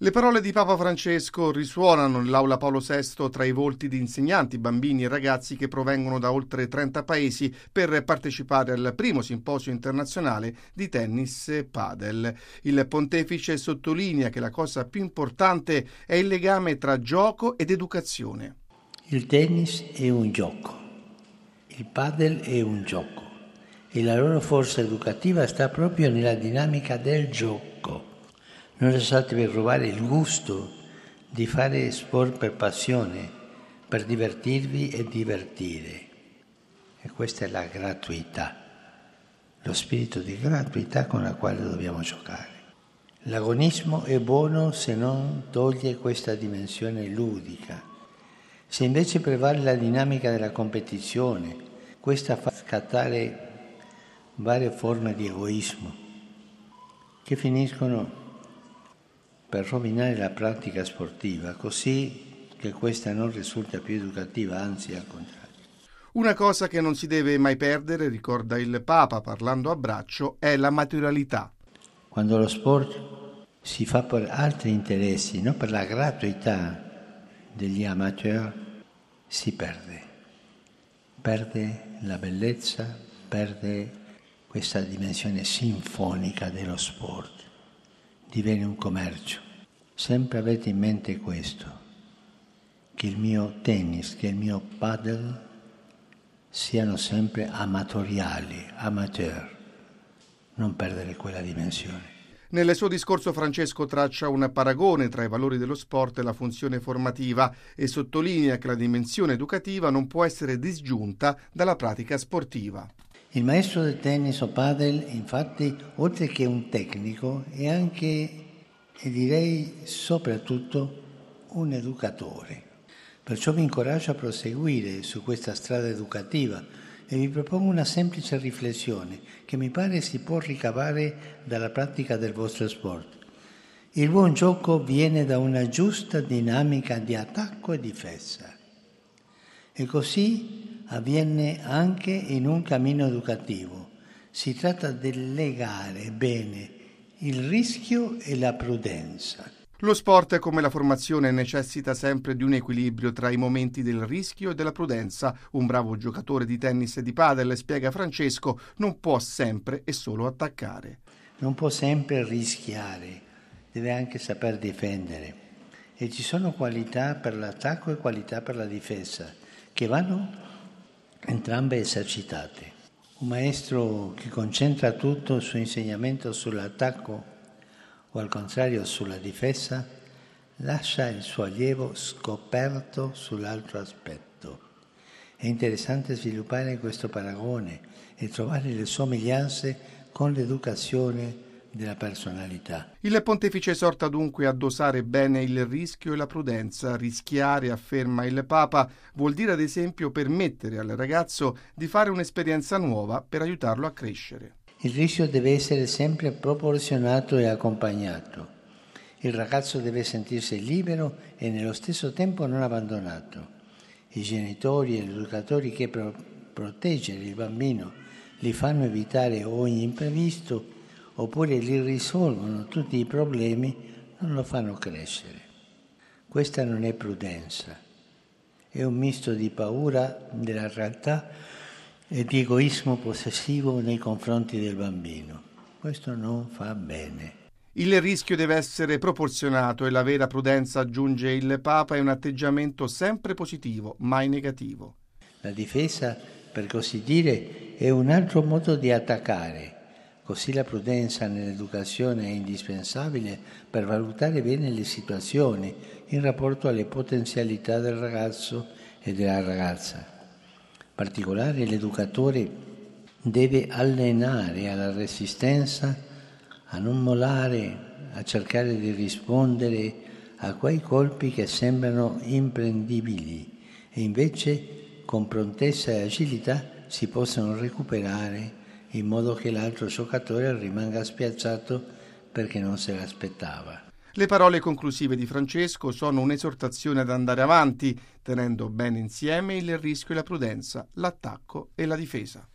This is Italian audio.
Le parole di Papa Francesco risuonano nell'aula Paolo VI tra i volti di insegnanti, bambini e ragazzi che provengono da oltre 30 paesi per partecipare al primo simposio internazionale di tennis e padel. Il pontefice sottolinea che la cosa più importante è il legame tra gioco ed educazione. Il tennis è un gioco, il padel è un gioco e la loro forza educativa sta proprio nella dinamica del gioco. Non lasciate per rubare il gusto di fare sport per passione, per divertirvi e divertire. E questa è la gratuità, lo spirito di gratuità con la quale dobbiamo giocare. L'agonismo è buono se non toglie questa dimensione ludica. Se invece prevale la dinamica della competizione, questa fa scattare varie forme di egoismo che finiscono per rovinare la pratica sportiva, così che questa non risulta più educativa, anzi al contrario. Una cosa che non si deve mai perdere, ricorda il Papa parlando a braccio, è la materialità. Quando lo sport si fa per altri interessi, non per la gratuità degli amateur, si perde. Perde la bellezza, perde questa dimensione sinfonica dello sport diviene un commercio. Sempre avete in mente questo, che il mio tennis, che il mio paddle siano sempre amatoriali, amateur, non perdere quella dimensione. Nel suo discorso Francesco traccia un paragone tra i valori dello sport e la funzione formativa e sottolinea che la dimensione educativa non può essere disgiunta dalla pratica sportiva. Il maestro del tennis o padel, infatti, oltre che un tecnico, è anche, e direi soprattutto, un educatore. Perciò vi incoraggio a proseguire su questa strada educativa e vi propongo una semplice riflessione che mi pare si può ricavare dalla pratica del vostro sport. Il buon gioco viene da una giusta dinamica di attacco e difesa. E così avviene anche in un cammino educativo. Si tratta di legare bene il rischio e la prudenza. Lo sport, come la formazione, necessita sempre di un equilibrio tra i momenti del rischio e della prudenza. Un bravo giocatore di tennis e di padel, spiega Francesco, non può sempre e solo attaccare. Non può sempre rischiare, deve anche saper difendere. E ci sono qualità per l'attacco e qualità per la difesa che vanno entrambe esercitate. Un maestro che concentra tutto il suo insegnamento sull'attacco o al contrario sulla difesa, lascia il suo allievo scoperto sull'altro aspetto. È interessante sviluppare questo paragone e trovare le somiglianze con l'educazione della personalità. Il pontefice esorta dunque a dosare bene il rischio e la prudenza. Rischiare, afferma il Papa, vuol dire ad esempio permettere al ragazzo di fare un'esperienza nuova per aiutarlo a crescere. Il rischio deve essere sempre proporzionato e accompagnato. Il ragazzo deve sentirsi libero e nello stesso tempo non abbandonato. I genitori e gli educatori che per proteggere il bambino li fanno evitare ogni imprevisto oppure li risolvono tutti i problemi, non lo fanno crescere. Questa non è prudenza, è un misto di paura della realtà e di egoismo possessivo nei confronti del bambino. Questo non fa bene. Il rischio deve essere proporzionato e la vera prudenza, aggiunge il Papa, è un atteggiamento sempre positivo, mai negativo. La difesa, per così dire, è un altro modo di attaccare Così la prudenza nell'educazione è indispensabile per valutare bene le situazioni in rapporto alle potenzialità del ragazzo e della ragazza. In particolare l'educatore deve allenare alla resistenza, a non molare, a cercare di rispondere a quei colpi che sembrano imprendibili e invece con prontezza e agilità si possono recuperare in modo che l'altro giocatore rimanga spiazzato perché non se l'aspettava. Le parole conclusive di Francesco sono un'esortazione ad andare avanti, tenendo bene insieme il rischio e la prudenza, l'attacco e la difesa.